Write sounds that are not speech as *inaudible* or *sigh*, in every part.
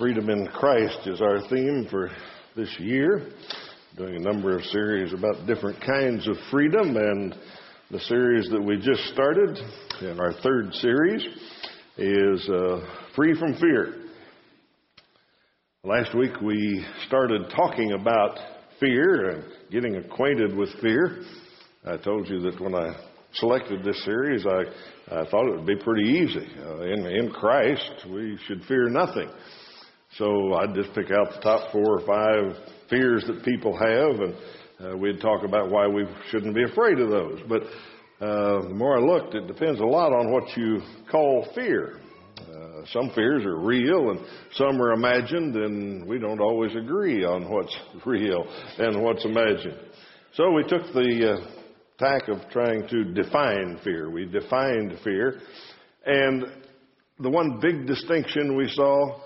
Freedom in Christ is our theme for this year. Doing a number of series about different kinds of freedom, and the series that we just started our third series is uh, Free from Fear. Last week we started talking about fear and getting acquainted with fear. I told you that when I selected this series, I, I thought it would be pretty easy. Uh, in, in Christ, we should fear nothing. So I'd just pick out the top four or five fears that people have, and uh, we'd talk about why we shouldn't be afraid of those. But uh, the more I looked, it depends a lot on what you call fear. Uh, some fears are real, and some are imagined, and we don't always agree on what's *laughs* real and what's imagined. So we took the uh, tack of trying to define fear. We defined fear, and the one big distinction we saw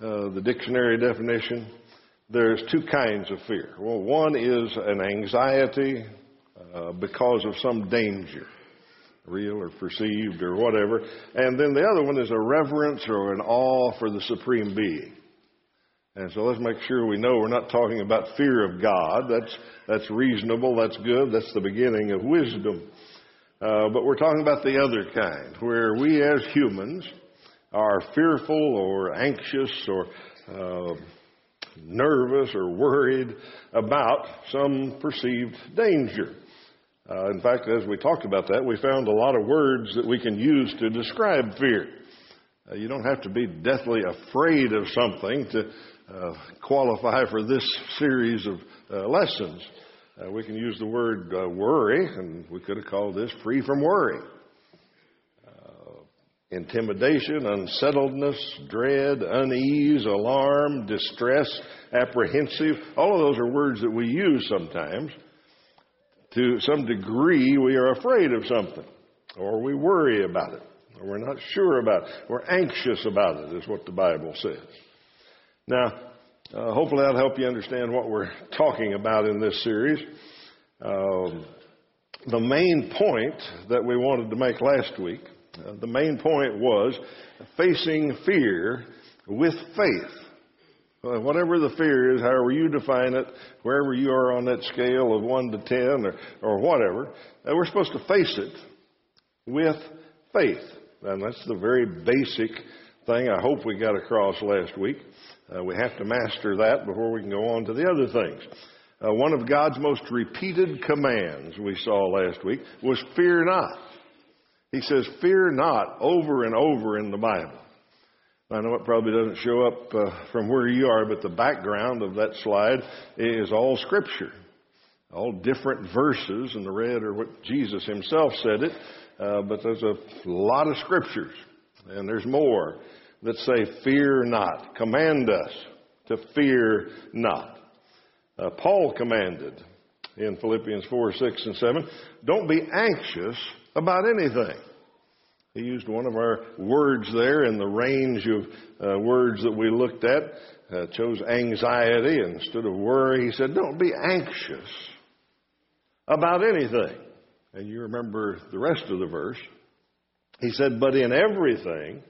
uh, the dictionary definition, there's two kinds of fear. Well, one is an anxiety uh, because of some danger, real or perceived or whatever. And then the other one is a reverence or an awe for the supreme being. And so let's make sure we know we're not talking about fear of God. That's, that's reasonable, that's good, that's the beginning of wisdom. Uh, but we're talking about the other kind, where we as humans are fearful or anxious or uh, nervous or worried about some perceived danger. Uh, in fact, as we talked about that, we found a lot of words that we can use to describe fear. Uh, you don't have to be deathly afraid of something to uh, qualify for this series of uh, lessons. Uh, we can use the word worry, and we could have called this free from worry intimidation, unsettledness, dread, unease, alarm, distress, apprehensive. All of those are words that we use sometimes. To some degree, we are afraid of something, or we worry about it, or we're not sure about it. We're anxious about it, is what the Bible says. Now, uh, hopefully that'll help you understand what we're talking about in this series. Um, the main point that we wanted to make last week uh, the main point was facing fear with faith. Whatever the fear is, however you define it, wherever you are on that scale of 1 to 10 or, or whatever, uh, we're supposed to face it with faith. And that's the very basic thing I hope we got across last week. Uh, we have to master that before we can go on to the other things. One of God's most repeated commands we saw last week was fear not. He says, Fear not, over and over in the Bible. I know it probably doesn't show up uh, from where you are, but the background of that slide is all Scripture. All different verses, and the red are what Jesus himself said it, uh, but there's a lot of Scriptures, and there's more that say, Fear not. Command us to fear not. Uh, Paul commanded in Philippians 4, 6, and 7, don't be anxious about anything. He used one of our words there in the range of uh, words that we looked at, uh, chose anxiety instead of worry. He said, Don't be anxious about anything. And you remember the rest of the verse. He said, But in everything,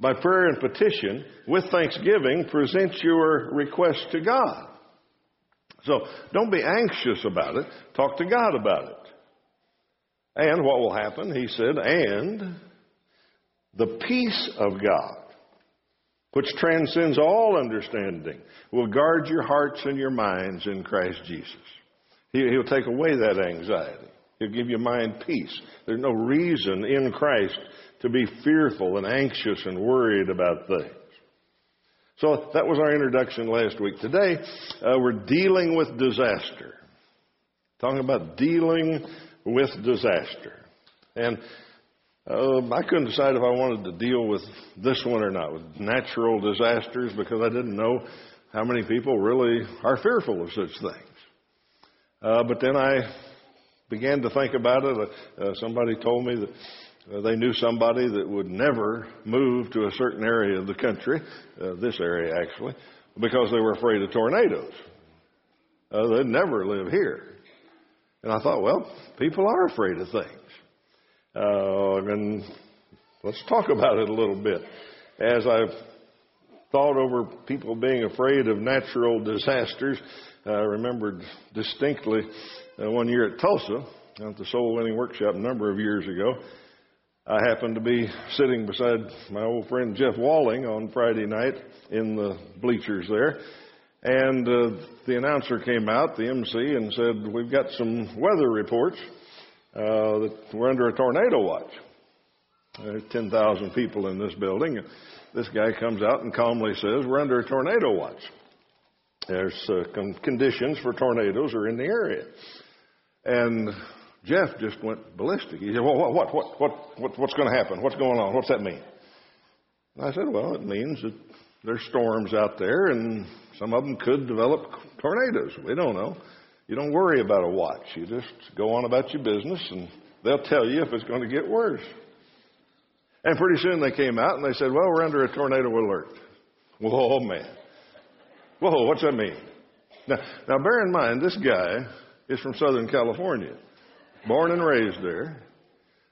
by prayer and petition, with thanksgiving, present your request to God. So don't be anxious about it. Talk to God about it. And what will happen? He said, and the peace of God, which transcends all understanding, will guard your hearts and your minds in Christ Jesus. He'll take away that anxiety. He'll give your mind peace. There's no reason in Christ to be fearful and anxious and worried about things. So that was our introduction last week. Today, uh, we're dealing with disaster. Talking about dealing with disaster. And uh, I couldn't decide if I wanted to deal with this one or not, with natural disasters, because I didn't know how many people really are fearful of such things. Uh, but then I began to think about it. Uh, somebody told me that uh, they knew somebody that would never move to a certain area of the country, uh, this area actually, because they were afraid of tornadoes. Uh, they'd never live here. And I thought, well, people are afraid of things. Uh, and let's talk about it a little bit. As I've thought over people being afraid of natural disasters. I remembered distinctly uh, one year at Tulsa at the Soul Winning Workshop a number of years ago. I happened to be sitting beside my old friend Jeff Walling on Friday night in the bleachers there. And uh, the announcer came out, the MC, and said, We've got some weather reports uh, that we're under a tornado watch. There's 10,000 people in this building. This guy comes out and calmly says, We're under a tornado watch. There's uh, conditions for tornadoes are in the area. And Jeff just went ballistic. He said, Well, what, what, what, what what's going to happen? What's going on? What's that mean? And I said, Well, it means that there's storms out there, and some of them could develop tornadoes. We don't know. You don't worry about a watch. You just go on about your business, and they'll tell you if it's going to get worse. And pretty soon they came out and they said, Well, we're under a tornado alert. Whoa, man. Whoa, what's that mean? Now, now bear in mind, this guy is from Southern California born and raised there.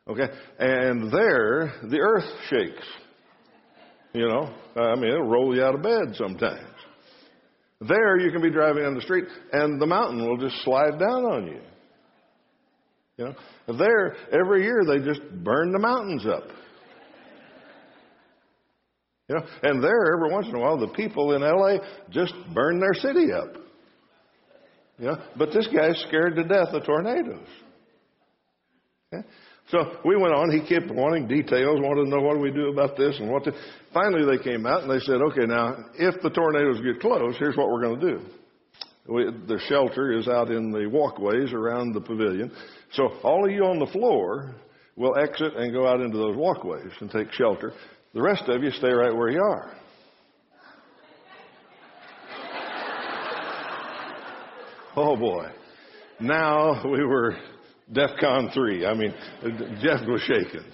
Okay? And there, the earth shakes. You know, I mean, it'll roll you out of bed sometimes. There, you can be driving on the street, and the mountain will just slide down on you. You know, there, every year they just burn the mountains up. You know, and there, every once in a while, the people in LA just burn their city up. You know, but this guy's scared to death of tornadoes. So we went on. He kept wanting details, wanted to know what do we do about this and what. To... Finally, they came out and they said, "Okay, now if the tornadoes get close, here's what we're going to do. We, the shelter is out in the walkways around the pavilion. So all of you on the floor will exit and go out into those walkways and take shelter. The rest of you stay right where you are." *laughs* Oh boy. Now we were DEFCON 3. I mean, Jeff was shaking. *laughs*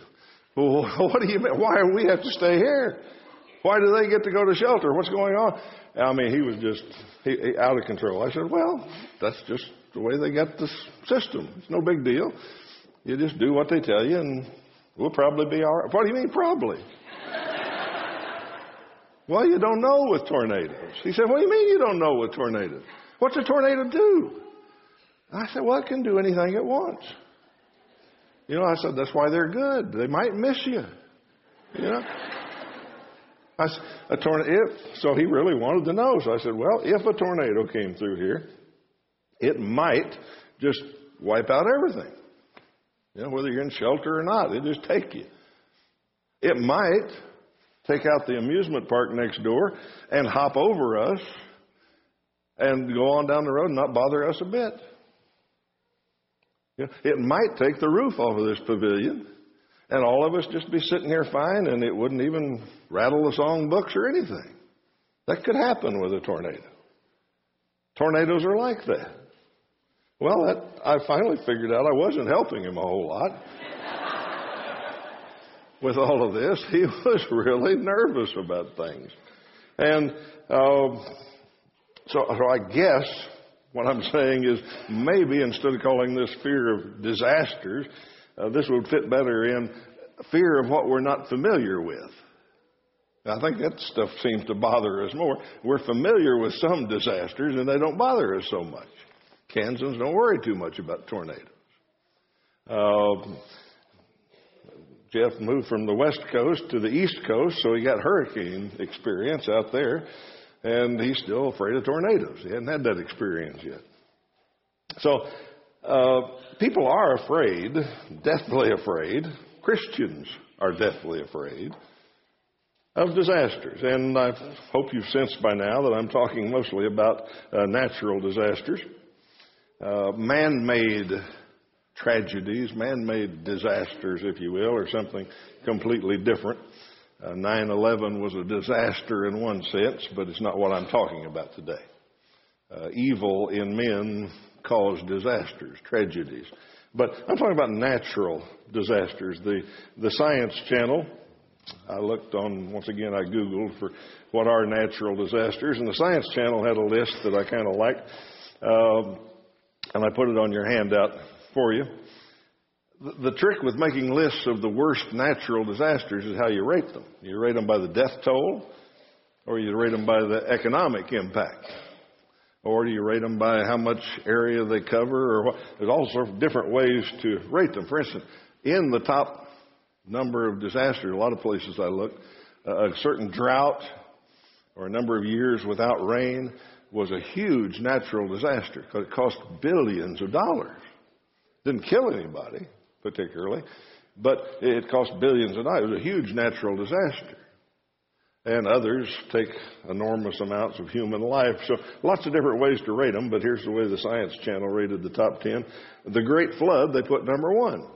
What do you mean? Why do we have to stay here? Why do they get to go to shelter? What's going on? I mean, he was just he, he, out of control. I said, well, that's just the way they got this system. It's no big deal. You just do what they tell you, and we'll probably be all right. What do you mean, probably? *laughs* well, you don't know with tornadoes. He said, what do you mean you don't know with tornadoes? What's a tornado do? I said, well, it can do anything it wants. You know, I said, that's why they're good. They might miss you. You know? A tornado, if, so he really wanted to know. So I said, well, if a tornado came through here, it might just wipe out everything. You know, whether you're in shelter or not, it just take you. It might take out the amusement park next door and hop over us and go on down the road and not bother us a bit. You know, it might take the roof off of this pavilion, and all of us just be sitting here fine, and it wouldn't even rattle the songbooks or anything. That could happen with a tornado. Tornadoes are like that. Well, that, I finally figured out I wasn't helping him a whole lot. *laughs* with all of this, he *laughs* was really nervous about things. And uh, so, so I guess what I'm saying is maybe instead of calling this fear of disasters, uh, this would fit better in fear of what we're not familiar with. I think that stuff seems to bother us more. We're familiar with some disasters and they don't bother us so much. Kansans don't worry too much about tornadoes. Uh, Jeff moved from the west coast to the east coast, so he got hurricane experience out there and he's still afraid of tornadoes. He hadn't had that experience yet. So, uh, people are afraid, deathly afraid. Christians are deathly afraid of disasters. And I hope you've sensed by now that I'm talking mostly about uh, natural disasters, uh, man made tragedies, man made disasters, if you will, or something completely different. Uh, 9 11 was a disaster in one sense, but it's not what I'm talking about today. Uh, evil in men caused disasters, tragedies. But I'm talking about natural disasters. The, the Science Channel, I looked on, once again, I Googled for what are natural disasters, and the Science Channel had a list that I kind of liked, um, and I put it on your handout for you the trick with making lists of the worst natural disasters is how you rate them. You rate them by the death toll, Or you rate them by the economic impact. Or do you rate them by how much area they cover? Or what? There's all sorts of different ways to rate them. For instance, in the top number of disasters, a lot of places I look, a certain drought or a number of years without rain was a huge natural disaster because it cost billions of dollars. Didn't kill anybody particularly, but it cost billions of dollars. It was a huge natural disaster. And others take enormous amounts of human life. So lots of different ways to rate them, but here's the way the Science Channel rated the top 10. The Great Flood, they put number one.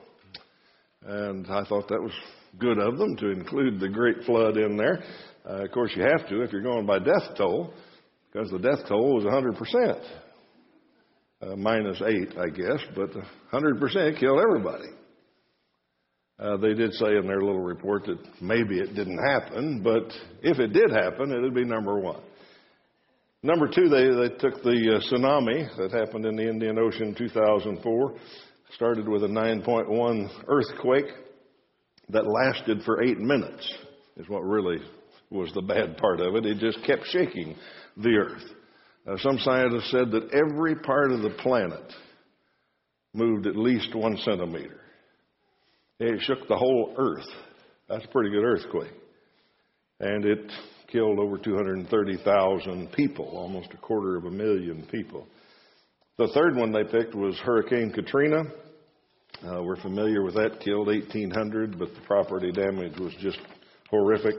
And I thought that was good of them to include the Great Flood in there. Uh, of course, you have to if you're going by death toll, because the death toll was 100%. Uh, minus 8, I guess, but 100% killed everybody. Uh, they did say in their little report that maybe it didn't happen, but if it did happen, it would be number one. Number two, they, they took the uh, tsunami that happened in the Indian Ocean in 2004, started with a 9.1 earthquake that lasted for eight minutes, is what really was the bad part of it. It just kept shaking the earth. Uh, some scientists said that every part of the planet moved at least one centimeter. It shook the whole earth. That's a pretty good earthquake. And it killed over 230,000 people, almost a quarter of a million people. The third one they picked was Hurricane Katrina. Uh, we're familiar with that, killed 1,800, but the property damage was just horrific.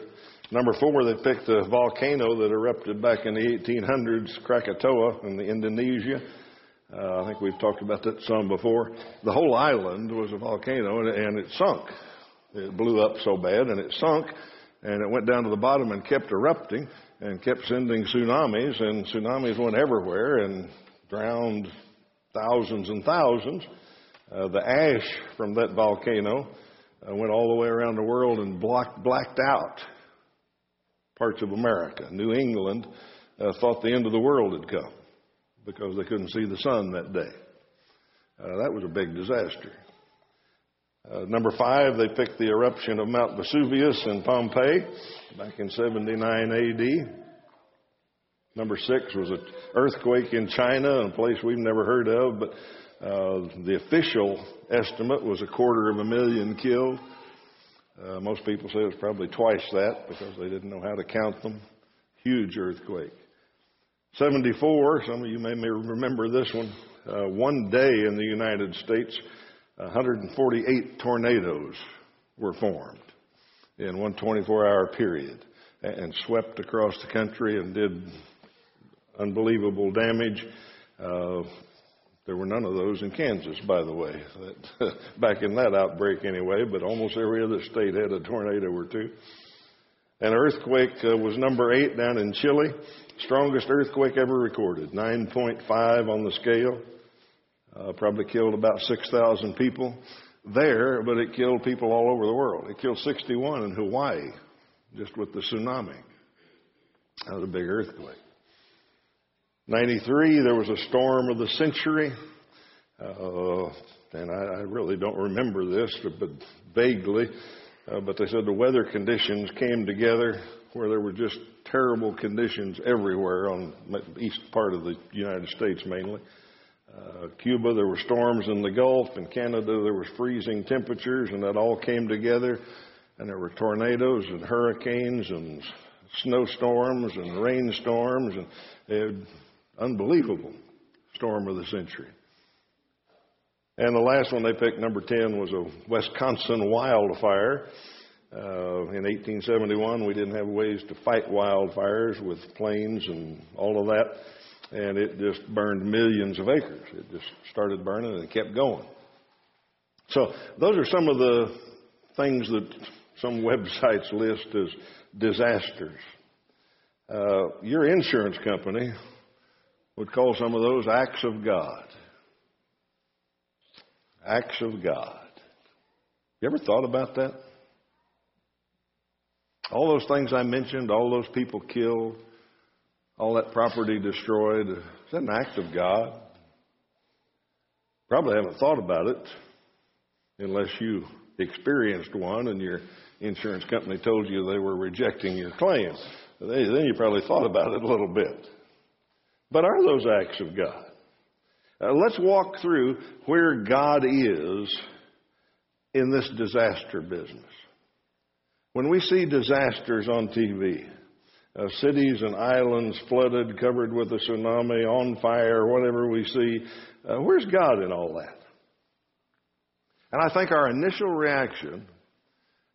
Number four, they picked a volcano that erupted back in the 1800s, Krakatoa in Indonesia. Uh, I think we've talked about that some before. The whole island was a volcano and, and it sunk. It blew up so bad and it sunk and it went down to the bottom and kept erupting and kept sending tsunamis and tsunamis went everywhere and drowned thousands and thousands. Uh, the ash from that volcano uh, went all the way around the world and blocked, blacked out parts of America. New England uh, thought the end of the world had come because they couldn't see the sun that day. Uh, that was a big disaster. Uh, number five, they picked the eruption of Mount Vesuvius in Pompeii back in 79 AD. Number six was an earthquake in China, a place we've never heard of, but uh, the official estimate was a quarter of a million killed. Uh, most people say it was probably twice that because they didn't know how to count them. Huge earthquake. 74, some of you may remember this one. Uh, one day in the United States, 148 tornadoes were formed in one 24 hour period and swept across the country and did unbelievable damage. Uh, there were none of those in Kansas, by the way, that, *laughs* back in that outbreak anyway, but almost every other state had a tornado or two. An earthquake uh, was number eight down in Chile, strongest earthquake ever recorded, 9.5 on the scale. Uh, probably killed about 6,000 people there, but it killed people all over the world. It killed 61 in Hawaii just with the tsunami. That was a big earthquake. 93, there was a storm of the century. Uh, and I, I, really don't remember this, but vaguely. Uh, but they said the weather conditions came together where there were just terrible conditions everywhere on the east part of the United States mainly. Uh, Cuba, there were storms in the Gulf. In Canada, there was freezing temperatures, and that all came together. And there were tornadoes and hurricanes and snowstorms and rainstorms, and it Unbelievable storm of the century. And the last one they picked, number 10, was a Wisconsin wildfire. Uh, in 1871, we didn't have ways to fight wildfires with planes and all of that. And it just burned millions of acres. It just started burning and it kept going. So, those are some of the things that some *laughs* websites list as disasters. Uh, your insurance company would call some of those acts of God. Acts of God. You ever thought about that? All those things I mentioned, all those people killed, all that property destroyed, is that an act of God? Probably haven't thought about it unless you experienced one and your insurance company told you they were rejecting your claim. Then you probably thought about it a little bit. But are those acts of God? Uh, let's walk through where God is in this disaster business. When we see disasters on TV, uh, cities and islands flooded, covered with a tsunami, on fire, whatever we see, uh, where's God in all that? And I think our initial reaction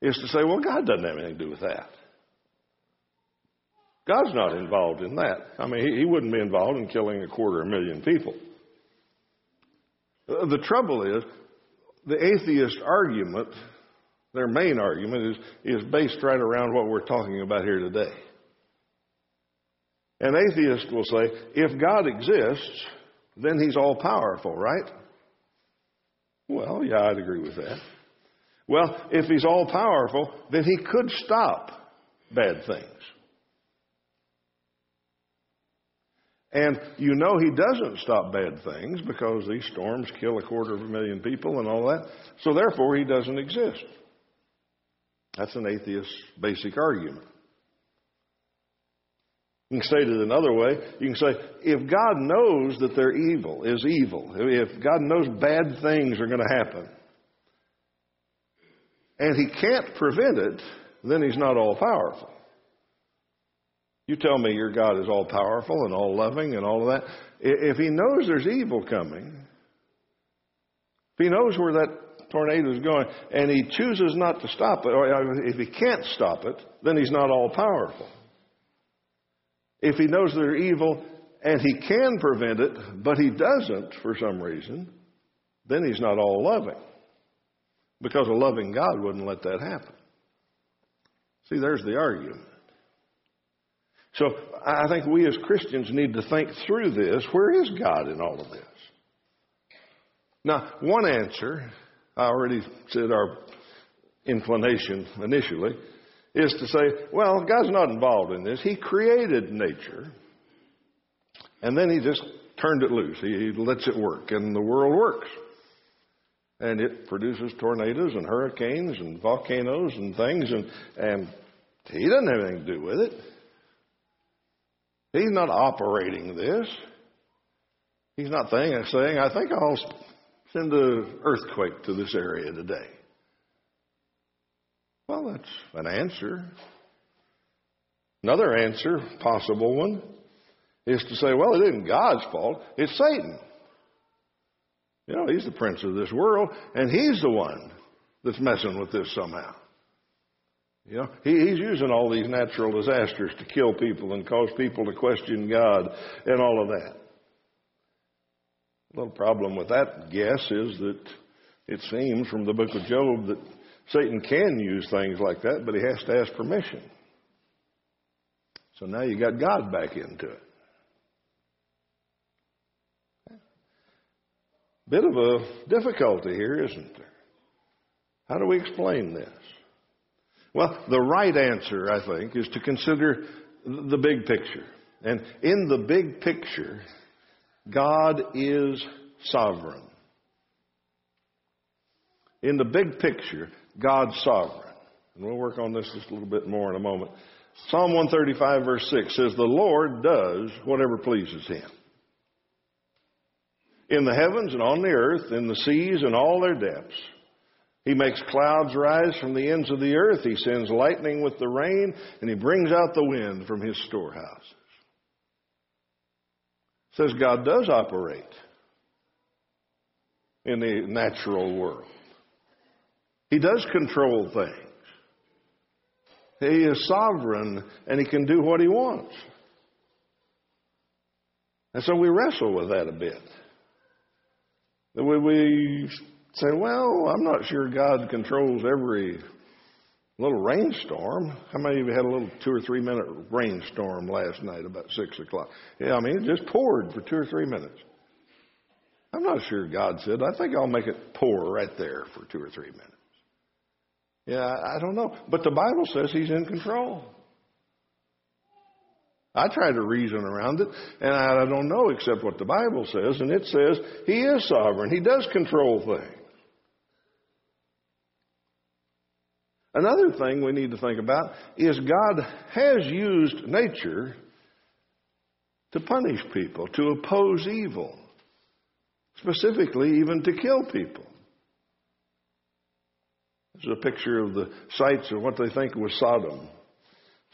is to say, well, God doesn't have anything to do with that. God's not involved in that. I mean, he, wouldn't be involved in killing a quarter of a million people. The trouble is, the atheist argument, their main argument, is, is based right around what we're talking about here today. An atheist will say, if God exists, then he's all powerful, right? Well, yeah, I'd agree with that. Well, if he's all powerful, then he could stop bad things. And you know he doesn't stop bad things because these storms kill a quarter of a million people and all that. So therefore he doesn't exist. That's an atheist's basic argument. You can state it another way. You can say, if God knows that they're evil, is evil, if God knows bad things are going to happen, and He can't prevent it, then He's not all powerful. You tell me your God is all powerful and all loving and all of that. If He knows there's evil coming, if He knows where that tornado is going, and He chooses not to stop it, or if He can't stop it, then He's not all powerful. If he knows they're evil and he can prevent it, but he doesn't for some reason, then he's not all loving. Because a loving God wouldn't let that happen. See, there's the argument. So I think we as Christians need to think through this. Where is God in all of this? Now, one answer, I already said our inclination initially, is to say, well, God's not involved in this. He created nature, and then He just turned it loose. He, lets it work, and the world works. And it produces tornadoes and hurricanes and volcanoes and things, and, and He doesn't have anything to do with it. He's not operating this. He's not saying, I think I'll send an earthquake to this area today. Well, that's an answer. Another answer, possible one, is to say, well, it isn't God's fault, it's Satan. You know, he's the prince of this world, and he's the one that's messing with this somehow. You know, he, he's using all these natural disasters to kill people and cause people to question God and all of that. The little problem with that guess is that it seems from the book of Job that Satan can use things like that, but he has to ask permission. So now you got God back into it. Bit of a difficulty here, isn't there? How do we explain this? Well, the right answer, I think, is to consider the big picture. And in the big picture, God is sovereign. In the big picture, God's sovereign. And we'll work on this just a little bit more in a moment. Psalm 135, verse 6 says, The Lord does whatever pleases him. In the heavens and on the earth, in the seas and all their depths. He makes clouds rise from the ends of the earth. He sends lightning with the rain, and he brings out the wind from his storehouses. Says God does operate in the natural world. He does control things. He is sovereign and he can do what he wants. And so we wrestle with that a bit. We, we say, well, I'm not sure God controls every little rainstorm. How many of you had a little two or three minute rainstorm last night about six o'clock? Yeah, I mean, it just poured for two or three minutes. I'm not sure God said, I think I'll make it pour right there for two or three minutes. Yeah, I don't know. But the Bible says he's in control. I try to reason around it, and I don't know except what the Bible says, and it says he is sovereign. He does control things. Another thing we need to think about is God has used nature to punish people, to oppose evil, specifically, even to kill people. This is a picture of the sites of what they think was Sodom,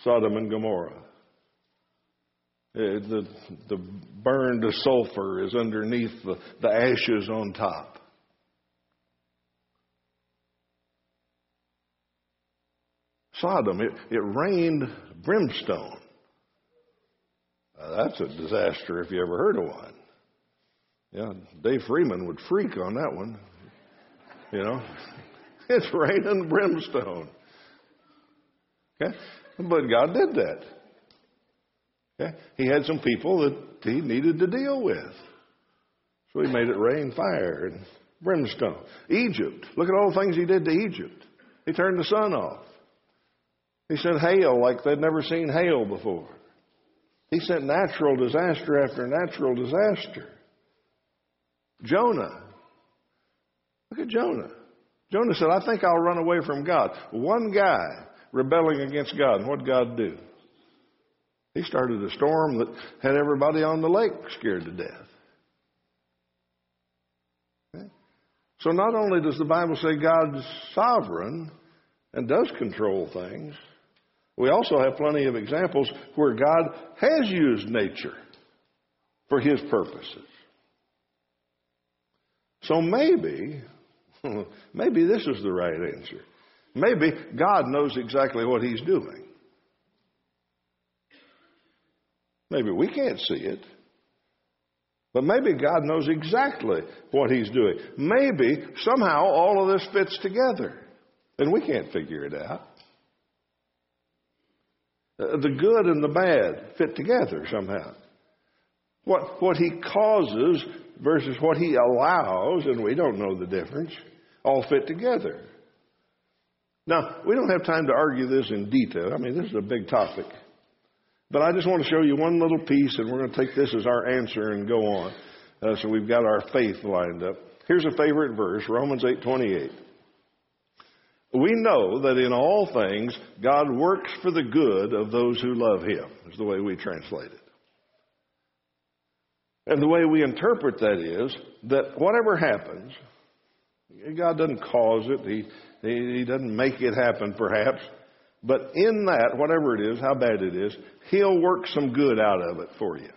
Sodom and Gomorrah. Uh, the, the burned sulfur is underneath the, the ashes on top. Sodom, it, it rained brimstone. Uh, that's a disaster if you ever heard of one. Yeah, Dave Freeman would freak on that one. You know, *laughs* it's raining brimstone. Okay, but God did that. Okay, He had some people that He needed to deal with, so He made it rain fire and brimstone. Egypt, look at all the things He did to Egypt. He turned the sun off. He sent hail like they'd never seen hail before. He sent natural disaster after natural disaster. Jonah. Look at Jonah. Jonah said, I think I'll run away from God. One guy rebelling against God. And what God do? He started a storm that had everybody on the lake scared to death. So not only does the Bible say God's sovereign and does control things, we also have plenty of examples where God has used nature for his purposes. So maybe, *laughs* maybe this is the right answer. Maybe God knows exactly what he's doing. Maybe we can't see it. But maybe God knows exactly what he's doing. Maybe somehow all of this fits together. And we can't figure it out. Uh, the good and the bad fit together somehow. What, what he causes versus what he allows, and we don't know the difference, all fit together. Now, we don't have time to argue this in detail. I mean, this is a big topic. But I just want to show you one little piece, and we're going to take this as our answer and go on. Uh, so we've got our faith lined up. Here's a favorite verse, Romans 8:28. We know that in all things God works for the good of those who love him, is the way we translate it. And the way we interpret that is that whatever happens, God doesn't cause it, He, he doesn't make it happen perhaps, but in that, whatever it is, how bad it is, He'll work some good out of it for you.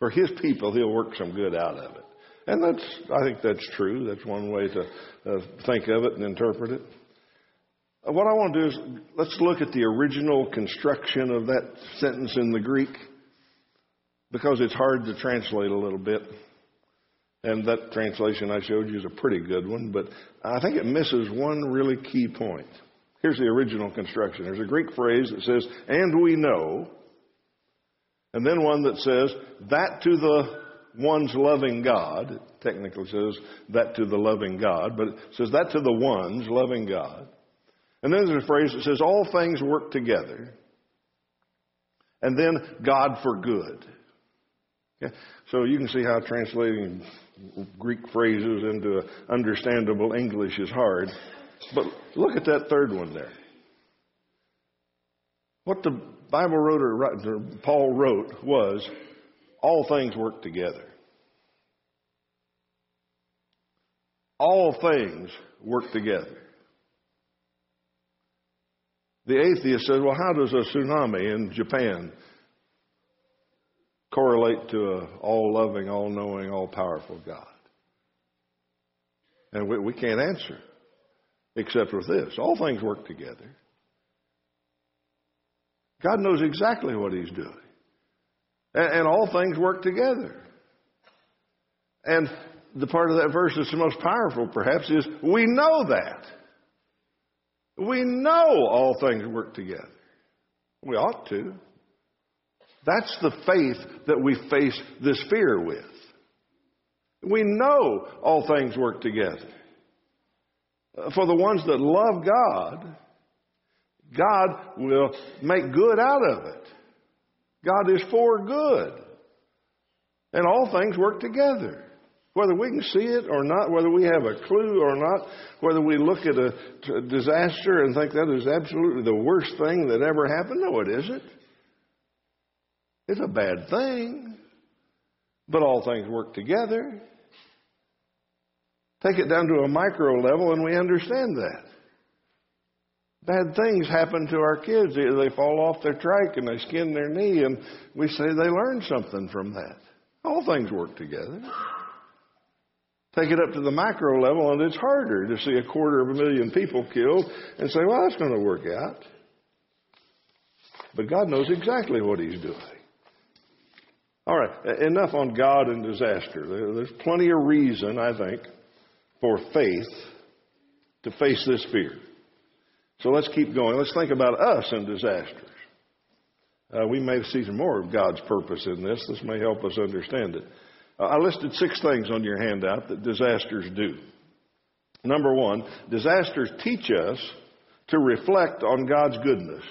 For His people, He'll work some good out of it. And that's, I think that's true. That's one way to uh, think of it and interpret it. Uh, what I want to do is let's look at the original construction of that sentence in the Greek because it's hard to translate a little bit. And that translation I showed you is a pretty good one, but I think it misses one really key point. Here's the original construction. There's a Greek phrase that says, and we know, and then one that says, that to the ones loving God. It technically says that to the loving God, but it says that to the ones loving God. And then there's a phrase that says, all things work together. And then God for good. So you can see how translating Greek phrases into understandable English is hard. But look at that third one there. What the Bible wrote or Paul wrote was, all things work together. All things work together. The atheist says, well, how does a tsunami in Japan correlate to an all loving, all knowing, all powerful God? And we, we can't answer except with this all things work together. God knows exactly what He's doing. And, and all things work together. And the part of that verse that's the most powerful, perhaps, is we know that. We know all things work together. We ought to. That's the faith that we face this fear with. We know all things work together. For the ones that love God, God will make good out of it. God is for good. And all things work together. Whether we can see it or not, whether we have a clue or not, whether we look at a disaster and think that is absolutely the worst thing that ever happened, no, it isn't. It's a bad thing. But all things work together. Take it down to a micro level and we understand that. Bad things happen to our kids. They fall off their trike and they skin their knee, and we say they learned something from that. All things work together. Take it up to the macro level, and it's harder to see a quarter of a million people killed and say, well, that's going to work out. But God knows exactly what He's doing. All right, enough on God and disaster. There's plenty of reason, I think, for faith to face this fear. So let's keep going. Let's think about us and disasters. Uh, we may see some more of God's purpose in this. This may help us understand it. Uh, I listed six things on your handout that disasters do. Number one, disasters teach us to reflect on God's goodness.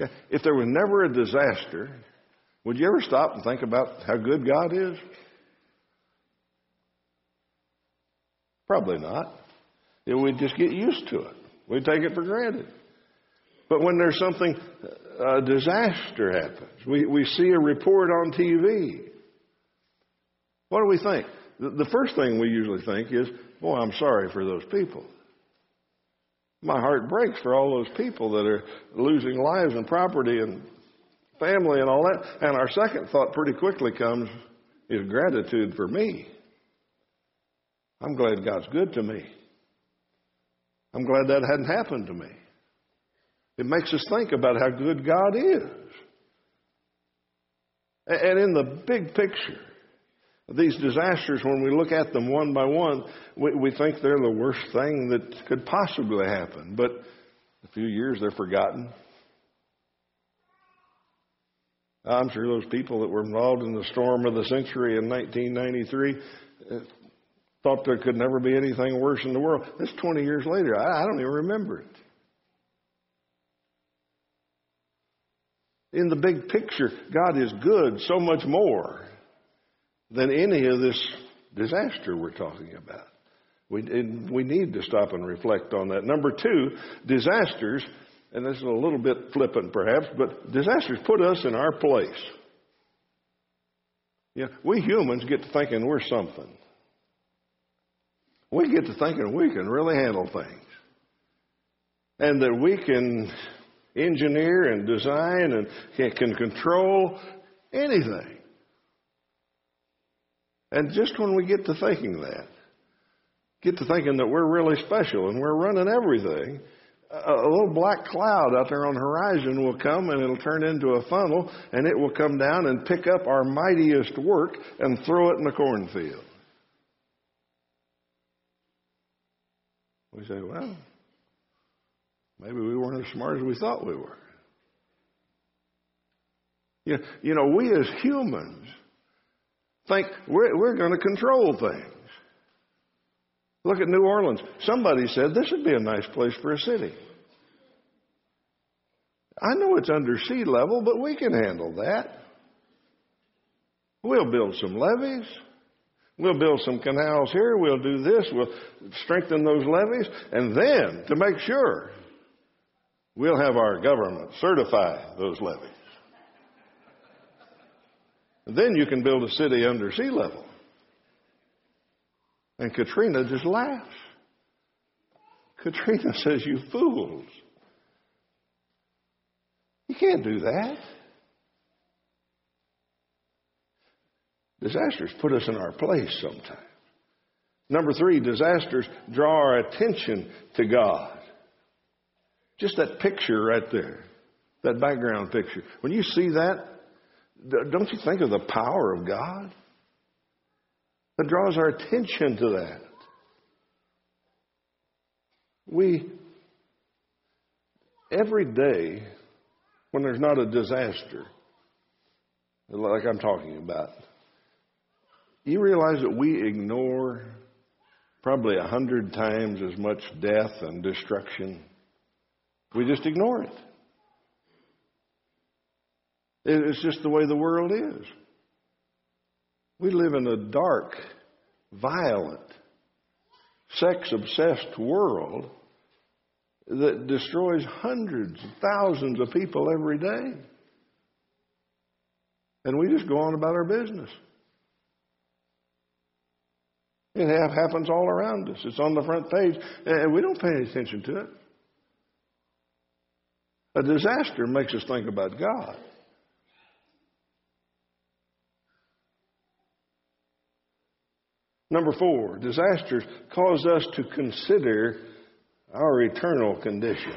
Okay? If there was never a disaster, would you ever stop and think about how good God is? Probably not. We'd just get used to it. We'd take it for granted. But when there's something, a disaster happens, we, we see a report on TV. What do we think? The first thing we usually think is, boy, I'm sorry for those people. My heart breaks for all those people that are losing lives and property and family and all that. And our second thought pretty quickly comes is gratitude for me. I'm glad God's good to me. I'm glad that hadn't happened to me. It makes us think about how good God is. And in the big picture, these disasters, when we look at them one by one, we, we think they're the worst thing that could possibly happen. But a few years, they're forgotten. I'm sure those people that were involved in the storm of the century in 1993 uh, thought there could never be anything worse in the world. This 20 years later, I don't even remember it. In the big picture, God is good so much more than any of this disaster we're talking about. We, we need to stop and reflect on that. Number two, disasters, and this is a little bit flippant perhaps, but disasters put us in our place. You know, we humans get to thinking we're something. We get to thinking we can really handle things. And that we can engineer and design and can control anything. And just when we get to thinking that, get to thinking that we're really special and we're running everything, a, little black cloud out there on the horizon will come and it'll turn into a funnel and it will come down and pick up our mightiest work and throw it in the cornfield. We say, well, maybe we weren't as smart as we thought we were. You know, we as humans think we're, we're going to control things. Look at New Orleans. Somebody said this would be a nice place for a city. I know it's under sea level, but we can handle that. We'll build some levees. We'll build some canals here. We'll do this. We'll strengthen those levees. And then, to make sure, we'll have our government certify those levees. Then you can build a city under sea level. And Katrina just laughs. Katrina *laughs* says, You fools. You can't do that. Disasters put us in our place sometimes. Number three, disasters draw our attention to God. Just that picture right there, that background picture. When you see that, don't you think of the power of God? That draws our attention to that. We, every day, when there's not a disaster, like I'm talking about, you realize that we ignore probably a hundred times as much death and destruction. We just ignore it. It's just the way the world is. We live in a dark, violent, sex obsessed world that destroys hundreds of thousands of people every day. And we just go on about our business. It happens all around us. It's on the front page, and we don't pay any attention to it. A disaster makes us think about God. Number four, disasters cause us to consider our eternal condition.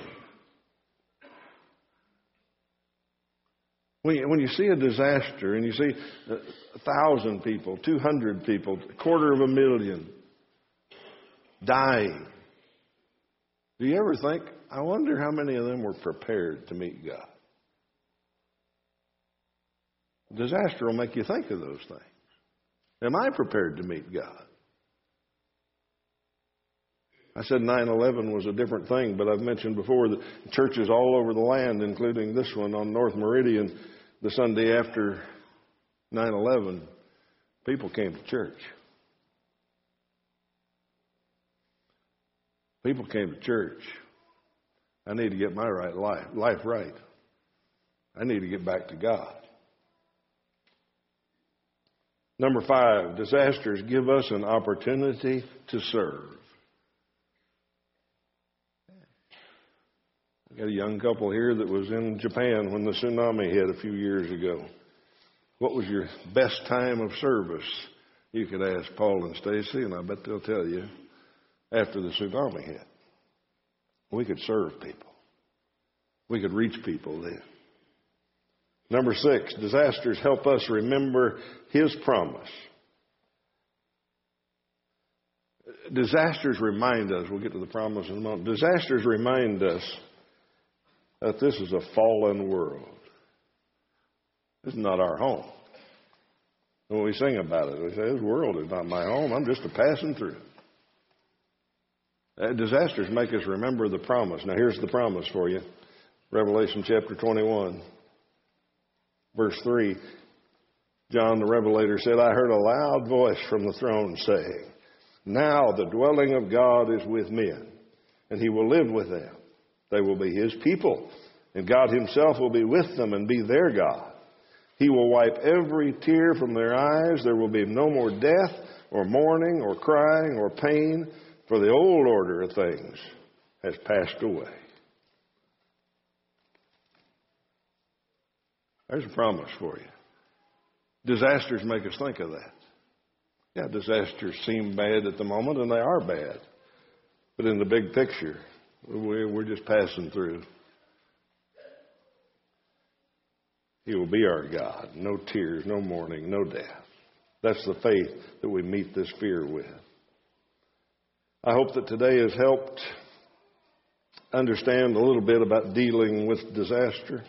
When you, see a disaster and you see a thousand people, 200 people, a quarter of a million dying, do you ever think, I wonder how many of them were prepared to meet God? Disaster will make you think of those things. Am I prepared to meet God? I said 9 11 was a different thing, but I've mentioned before that churches all over the land, including this one on North Meridian, the Sunday after 9 11, people came to church. People came to church. I need to get my right life, life right. I need to get back to God. Number five, disasters give us an opportunity to serve. I got a young couple here that was in Japan when the tsunami hit a few years ago. What was your best time of service? You could ask Paul and Stacy, and I bet they'll tell you after the tsunami hit. We could serve people. We could reach people then. Number six, disasters help us remember His promise. Disasters remind us, we'll get to the promise in a moment. Disasters remind us that this is a fallen world. This is not our home. When we sing about it, we say, This world is not my home. I'm just a passing through. Uh, disasters make us remember the promise. Now, here's the promise for you Revelation chapter 21, verse 3. John the Revelator said, I heard a loud voice from the throne saying, Now the dwelling of God is with men, and he will live with them. They will be his people, and God himself will be with them and be their God. He will wipe every tear from their eyes. There will be no more death, or mourning, or crying, or pain, for the old order of things has passed away. There's a promise for you. Disasters make us think of that. Yeah, disasters seem bad at the moment, and they are bad. But in the big picture, we're just passing through. He will be our God. No tears, no mourning, no death. That's the faith that we meet this fear with. I hope that today has helped understand a little bit about dealing with disaster.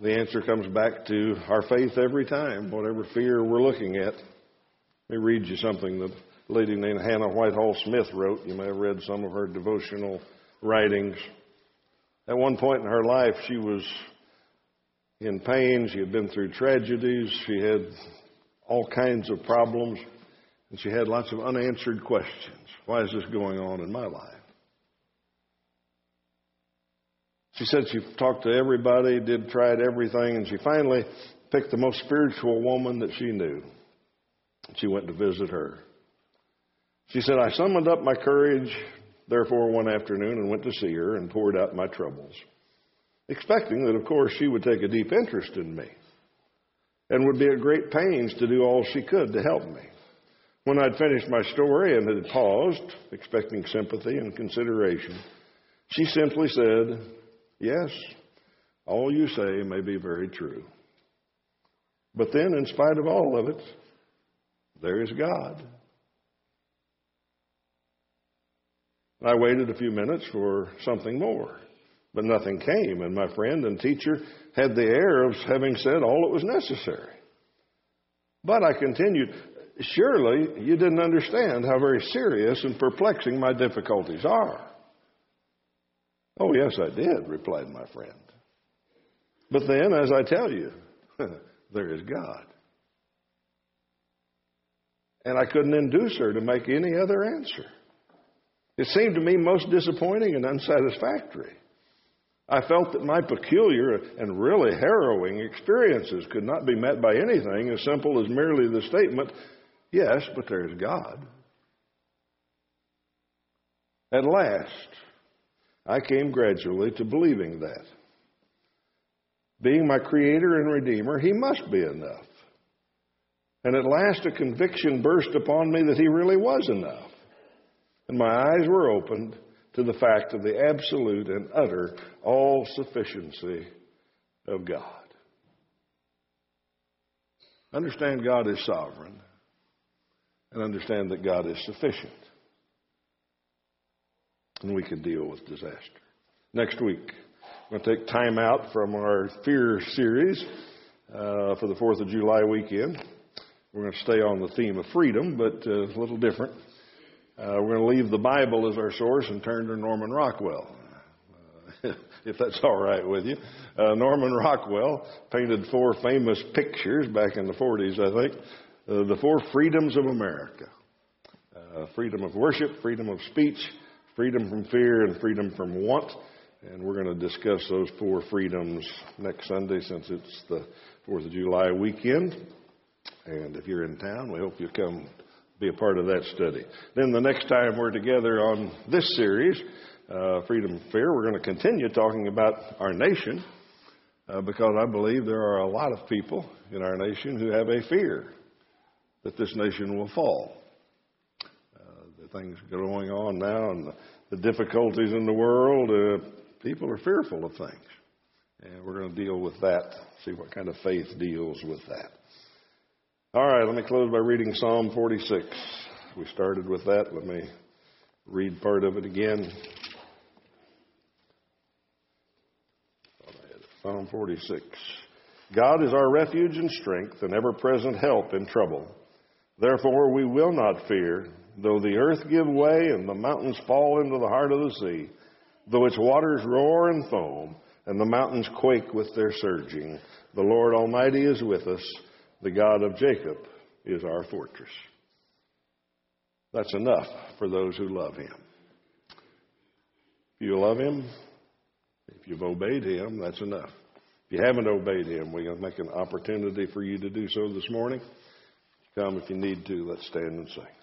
The answer comes back to our faith every time, whatever fear we're looking at. Let me read you something that lady named Hannah Whitall Smith wrote. You may have read some of her devotional writings. At one point in her life, she was in pain. She had been through tragedies. She had all kinds of problems. And she had lots of unanswered questions. Why is this going on in my life? She said she talked to everybody, did tried everything, and she finally picked the most spiritual woman that she knew. She went to visit her. She said, I summoned up my courage, therefore, one afternoon and went to see her and poured out my troubles, expecting that, of course, she would take a deep interest in me and would be at great pains to do all she could to help me. When I'd finished my story and had paused, expecting sympathy and consideration, she simply said, Yes, all you say may be very true. But then, in spite of all of it, there is God. I waited a few minutes for something more, but nothing came, and my friend and teacher had the air of having said all that was necessary. But I continued, Surely you didn't understand how very serious and perplexing my difficulties are. Oh, yes, I did, replied my friend. But then, as I tell you, *laughs* there is God. And I couldn't induce her to make any other answer. It seemed to me most disappointing and unsatisfactory. I felt that my peculiar and really harrowing experiences could not be met by anything as simple as merely the statement, yes, but there's God. At last, I came gradually to believing that. Being my creator and redeemer, he must be enough. And at last a conviction burst upon me that he really was enough. And my eyes were opened to the fact of the absolute and utter all sufficiency of God. Understand God is sovereign and understand that God is sufficient. And we can deal with disaster. Next week, we're going to take time out from our fear series uh, for the 4th of July weekend. We're going to stay on the theme of freedom, but uh, a little different. Uh, we're going to leave the Bible as our source and turn to Norman Rockwell, uh, *laughs* if that's all right with you. Uh, Norman Rockwell painted four famous pictures back in the 40s, I think. Uh, the four freedoms of America uh, freedom of worship, freedom of speech, freedom from fear, and freedom from want. And we're going to discuss those four freedoms next Sunday since it's the 4th of July weekend. And if you're in town, we hope you come be a part of that study. Then the next time we're together on this series, uh, Freedom Fear, we're going to continue talking about our nation uh, because I believe there are a lot of people in our nation who have a fear that this nation will fall. Uh, the things going on now and the, difficulties in the world, uh, people are fearful of things. And we're going to deal with that, see what kind of faith deals with that. All right, let me close by reading Psalm 46. We started with that. Let me read part of it again. Psalm 46. God is our refuge and strength, and ever present help in trouble. Therefore, we will not fear, though the earth give way and the mountains fall into the heart of the sea, though its waters roar and foam, and the mountains quake with their surging. The Lord Almighty is with us. The God of Jacob is our fortress. That's enough for those who love him. If you love him, if you've obeyed him, that's enough. If you haven't obeyed him, we're going to make an opportunity for you to do so this morning. Come if you need to. Let's stand and sing.